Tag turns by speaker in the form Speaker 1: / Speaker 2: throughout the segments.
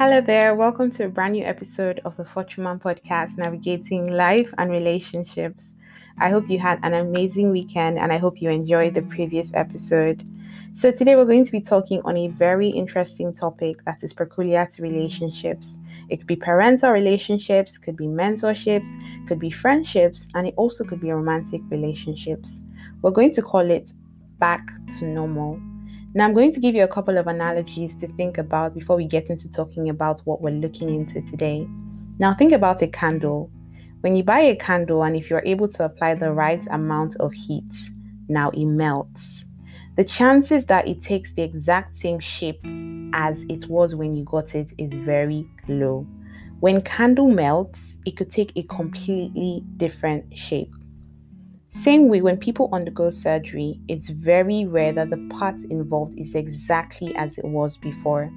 Speaker 1: Hello there, welcome to a brand new episode of the Fortune Man podcast, navigating life and relationships. I hope you had an amazing weekend and I hope you enjoyed the previous episode. So, today we're going to be talking on a very interesting topic that is peculiar to relationships. It could be parental relationships, could be mentorships, could be friendships, and it also could be romantic relationships. We're going to call it back to normal. Now, I'm going to give you a couple of analogies to think about before we get into talking about what we're looking into today. Now, think about a candle. When you buy a candle, and if you're able to apply the right amount of heat, now it melts. The chances that it takes the exact same shape as it was when you got it is very low. When candle melts, it could take a completely different shape. Same way, when people undergo surgery, it's very rare that the part involved is exactly as it was before.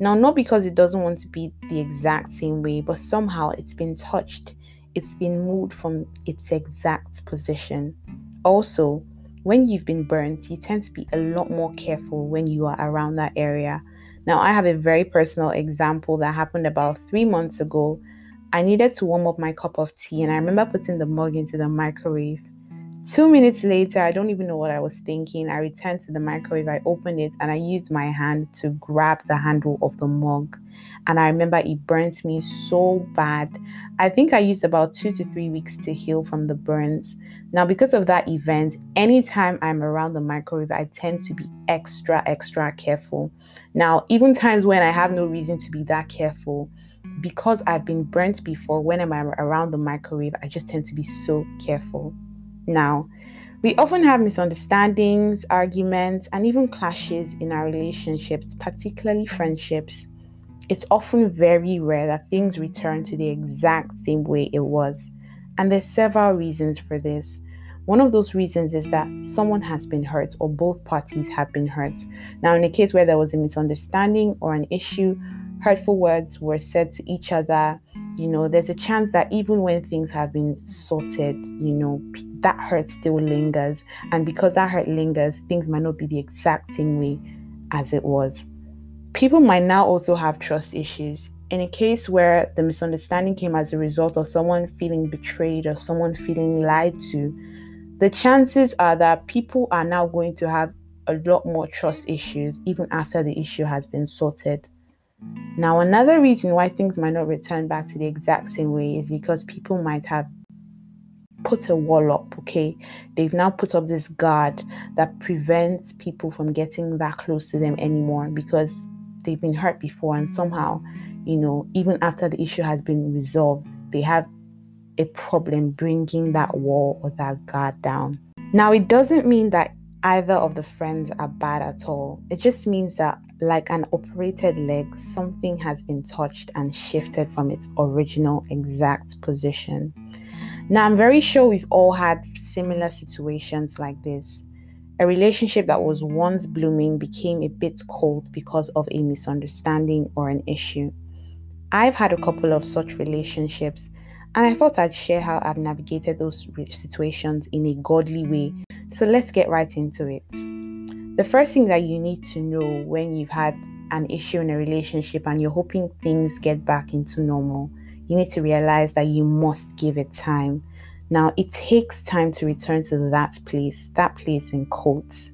Speaker 1: Now, not because it doesn't want to be the exact same way, but somehow it's been touched, it's been moved from its exact position. Also, when you've been burnt, you tend to be a lot more careful when you are around that area. Now, I have a very personal example that happened about three months ago. I needed to warm up my cup of tea, and I remember putting the mug into the microwave. Two minutes later, I don't even know what I was thinking. I returned to the microwave, I opened it, and I used my hand to grab the handle of the mug. And I remember it burnt me so bad. I think I used about two to three weeks to heal from the burns. Now, because of that event, anytime I'm around the microwave, I tend to be extra, extra careful. Now, even times when I have no reason to be that careful, because I've been burnt before, when I'm around the microwave, I just tend to be so careful. Now, we often have misunderstandings, arguments, and even clashes in our relationships, particularly friendships. It's often very rare that things return to the exact same way it was. And there's several reasons for this. One of those reasons is that someone has been hurt or both parties have been hurt. Now, in a case where there was a misunderstanding or an issue, hurtful words were said to each other, you know, there's a chance that even when things have been sorted, you know, that hurt still lingers. And because that hurt lingers, things might not be the exact same way as it was. People might now also have trust issues. In a case where the misunderstanding came as a result of someone feeling betrayed or someone feeling lied to, the chances are that people are now going to have a lot more trust issues even after the issue has been sorted. Now, another reason why things might not return back to the exact same way is because people might have put a wall up, okay? They've now put up this guard that prevents people from getting that close to them anymore because they've been hurt before and somehow, you know, even after the issue has been resolved, they have a problem bringing that wall or that guard down. Now, it doesn't mean that either of the friends are bad at all. It just means that, like an operated leg, something has been touched and shifted from its original exact position. Now, I'm very sure we've all had similar situations like this. A relationship that was once blooming became a bit cold because of a misunderstanding or an issue. I've had a couple of such relationships, and I thought I'd share how I've navigated those situations in a godly way so let's get right into it. The first thing that you need to know when you've had an issue in a relationship and you're hoping things get back into normal, you need to realize that you must give it time. Now, it takes time to return to that place, that place in quotes.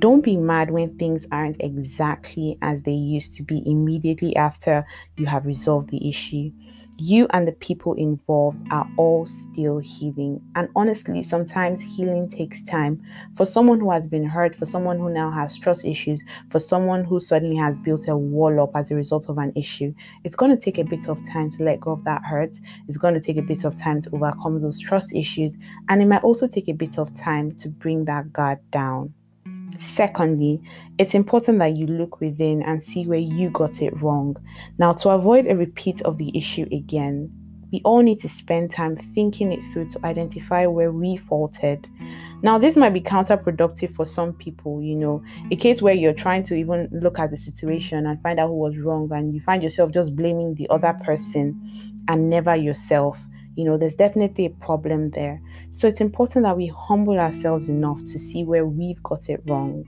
Speaker 1: Don't be mad when things aren't exactly as they used to be immediately after you have resolved the issue you and the people involved are all still healing. And honestly, sometimes healing takes time. For someone who has been hurt, for someone who now has trust issues, for someone who suddenly has built a wall up as a result of an issue, it's going to take a bit of time to let go of that hurt. It's going to take a bit of time to overcome those trust issues. And it might also take a bit of time to bring that guard down. Secondly, it's important that you look within and see where you got it wrong. Now, to avoid a repeat of the issue again, we all need to spend time thinking it through to identify where we faltered. Now, this might be counterproductive for some people, you know, a case where you're trying to even look at the situation and find out who was wrong, and you find yourself just blaming the other person and never yourself you know, there's definitely a problem there. So it's important that we humble ourselves enough to see where we've got it wrong.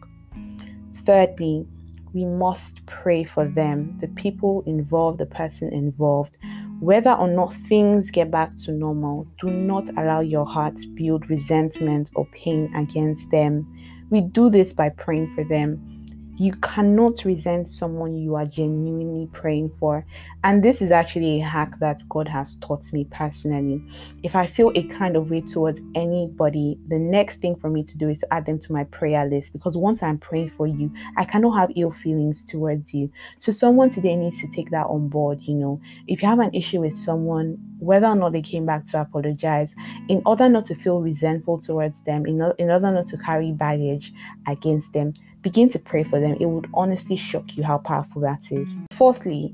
Speaker 1: Thirdly, we must pray for them, the people involved, the person involved. Whether or not things get back to normal, do not allow your heart build resentment or pain against them. We do this by praying for them you cannot resent someone you are genuinely praying for. And this is actually a hack that God has taught me personally. If I feel a kind of way towards anybody, the next thing for me to do is to add them to my prayer list because once I'm praying for you, I cannot have ill feelings towards you. So someone today needs to take that on board. You know, if you have an issue with someone, whether or not they came back to apologize, in order not to feel resentful towards them, in, in order not to carry baggage against them, begin to pray for them. It would honestly shock you how powerful that is. Fourthly,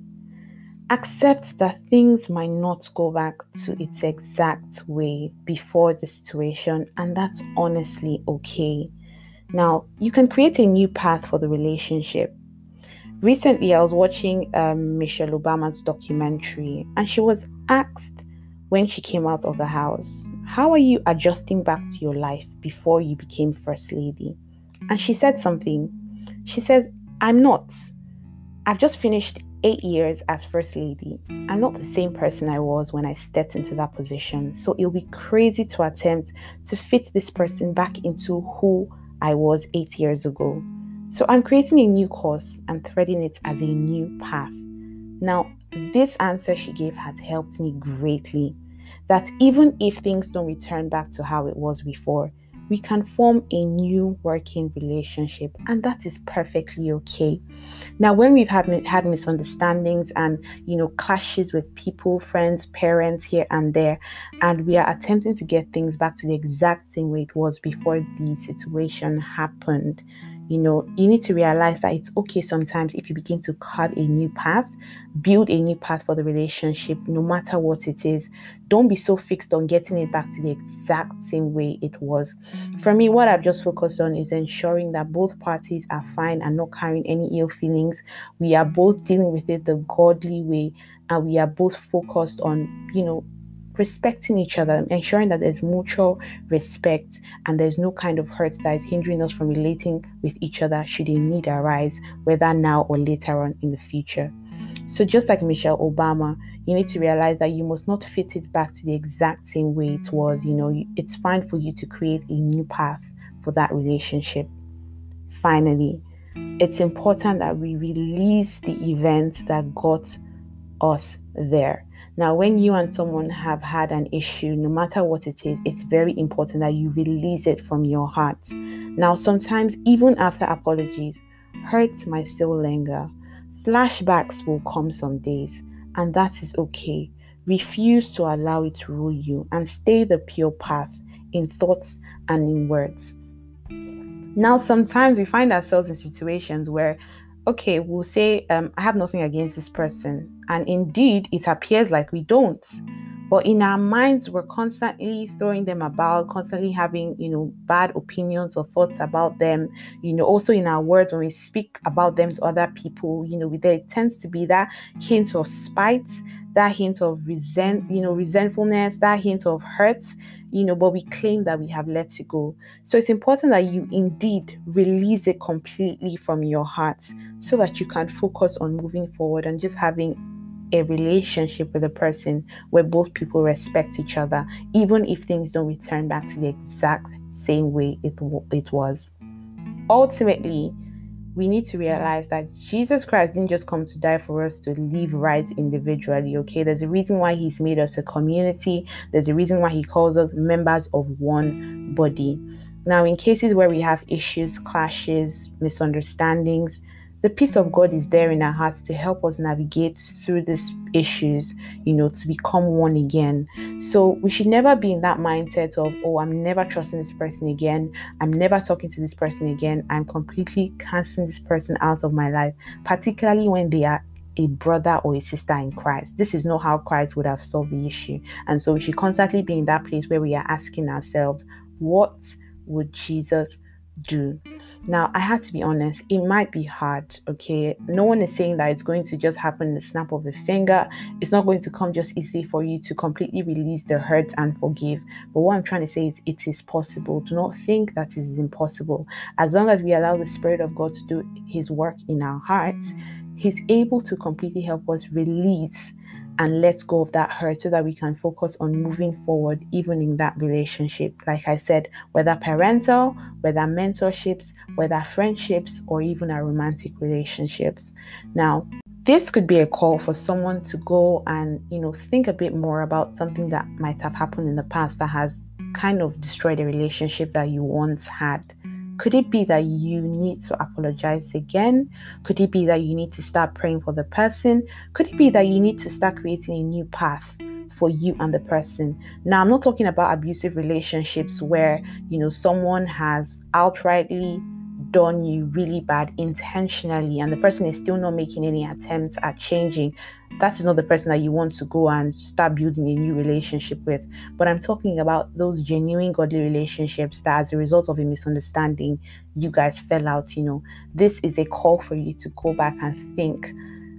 Speaker 1: accept that things might not go back to its exact way before the situation, and that's honestly okay. Now, you can create a new path for the relationship. Recently, I was watching um, Michelle Obama's documentary, and she was asked when she came out of the mm. house, How are you adjusting back to your life before you became First Lady? And she said something. She said, I'm not. I've just finished eight years as First Lady. I'm not the same person I was when I stepped into that position. So it'll be crazy to attempt to fit this person back into who I was eight years ago. So I'm creating a new course and threading it as a new path. Now, this answer she gave has helped me greatly. That even if things don't return back to how it was before, we can form a new working relationship, and that is perfectly okay. Now, when we've had had misunderstandings and you know clashes with people, friends, parents here and there, and we are attempting to get things back to the exact same way it was before the situation happened, you know, you need to realize that it's okay sometimes if you begin to carve a new path, build a new path for the relationship, no matter what it is. Don't be so fixed on getting it back to the exact same way it was. Mm. For me, what I've just focused on is ensuring that both parties are fine and not carrying any ill feelings. We are both dealing with it the godly way, and we are both focused on, you know, respecting each other, ensuring that there's mutual respect and there's no kind of hurt that is hindering us from relating with each other should a need arise, whether now or later on in the future. So, just like Michelle Obama, you need to realize that you must not fit it back to the exact same way it was. You know, it's fine for you to create a new path for that relationship. Finally, it's important that we release the event that got us there. Now, when you and someone have had an issue, no matter what it is, it's very important that you release it from your heart. Now, sometimes, even after apologies, hurts might still linger. Flashbacks will come some days, and that is okay. Refuse to allow it to rule you and stay the pure path in thoughts and in words. Now, sometimes we find ourselves in situations where okay, we'll say, um, I have nothing against this person. And indeed, it appears like we don't. But in our minds, we're constantly throwing them about, constantly having, you know, bad opinions or thoughts about them. You know, also in our words, when we speak about them to other people, you know, there tends to be that hint of spite, that hint of resent, you know, resentfulness, that hint of hurt, you know, but we claim that we have let it go. So it's important that you indeed release it completely from your heart so that you can focus on moving forward and just having a relationship with a person where both people respect each other, even if things don't return back to the exact same way it, it was. Ultimately, we need to realize that Jesus Christ didn't just come to die for us to live right individually, okay? There's a reason why He's made us a community, there's a reason why He calls us members of one body. Now, in cases where we have issues, clashes, misunderstandings, the peace of God is there in our hearts to help us navigate through these issues, you know, to become one again. So we should never be in that mindset of, oh, I'm never trusting this person again. I'm never talking to this person again. I'm completely canceling this person out of my life, particularly when they are a brother or a sister in Christ. This is not how Christ would have solved the issue. And so we should constantly be in that place where we are asking ourselves, what would Jesus do? Now, I had to be honest, it might be hard, okay? No one is saying that it's going to just happen in the snap of a finger. It's not going to come just easily for you to completely release the hurt and forgive. But what I'm trying to say is it is possible. Do not think that it is impossible. As long as we allow the Spirit of God to do His work in our hearts, He's able to completely help us release and let go of that hurt so that we can focus on moving forward, even in that relationship. Like I said, whether parental, whether mentorships, whether friendships, or even our romantic relationships. Now, this could be a call for someone to go and you know think a bit more about something that might have happened in the past that has kind of destroyed a relationship that you once had could it be that you need to apologize again? Could it be that you need to start praying for the person? Could it be that you need to start creating a new path? for you and the person. Now, I'm not talking about abusive relationships where, you know, someone has outrightly done you really bad intentionally and the person is still not making any attempts at changing that is not the person that you want to go and start building a new relationship with. But i'm talking about those genuine godly relationships that as a result of a misunderstanding you guys fell out you know. This is a call for you to go back and think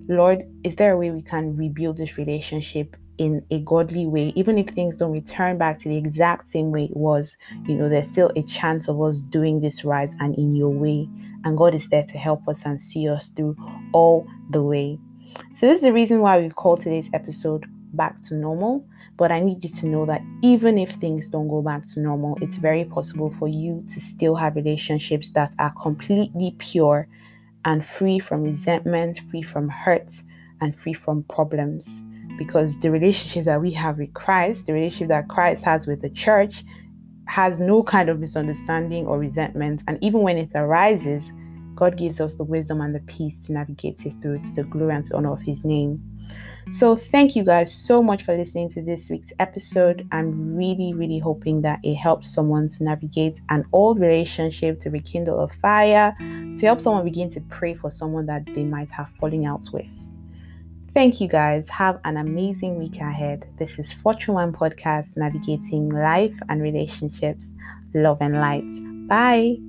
Speaker 1: lord is there a way we can rebuild this relationship in a godly way, even if things don't return back to the exact same way it was, you know, there's still a chance of us doing this right and in your way. And God is there to help us and see us through all the way. So, this is the reason why we've called today's episode Back to Normal. But I need you to know that even if things don't go back to normal, it's very possible for you to still have relationships that are completely pure and free from resentment, free from hurts, and free from problems because the relationship that we have with Christ, the relationship that Christ has with the church, has no kind of misunderstanding or resentment. And even when it arises, God gives us the wisdom and the peace to navigate it through to the glory and honor of His name. So, thank you guys so much for listening to this week's episode. I'm really, really hoping that it helps someone to navigate an old relationship, to rekindle a fire, to help someone begin to pray for someone that they might have fallen out with. Thank you guys. Have an amazing week ahead. This is Fortune One Podcast navigating life and relationships, love and light. Bye.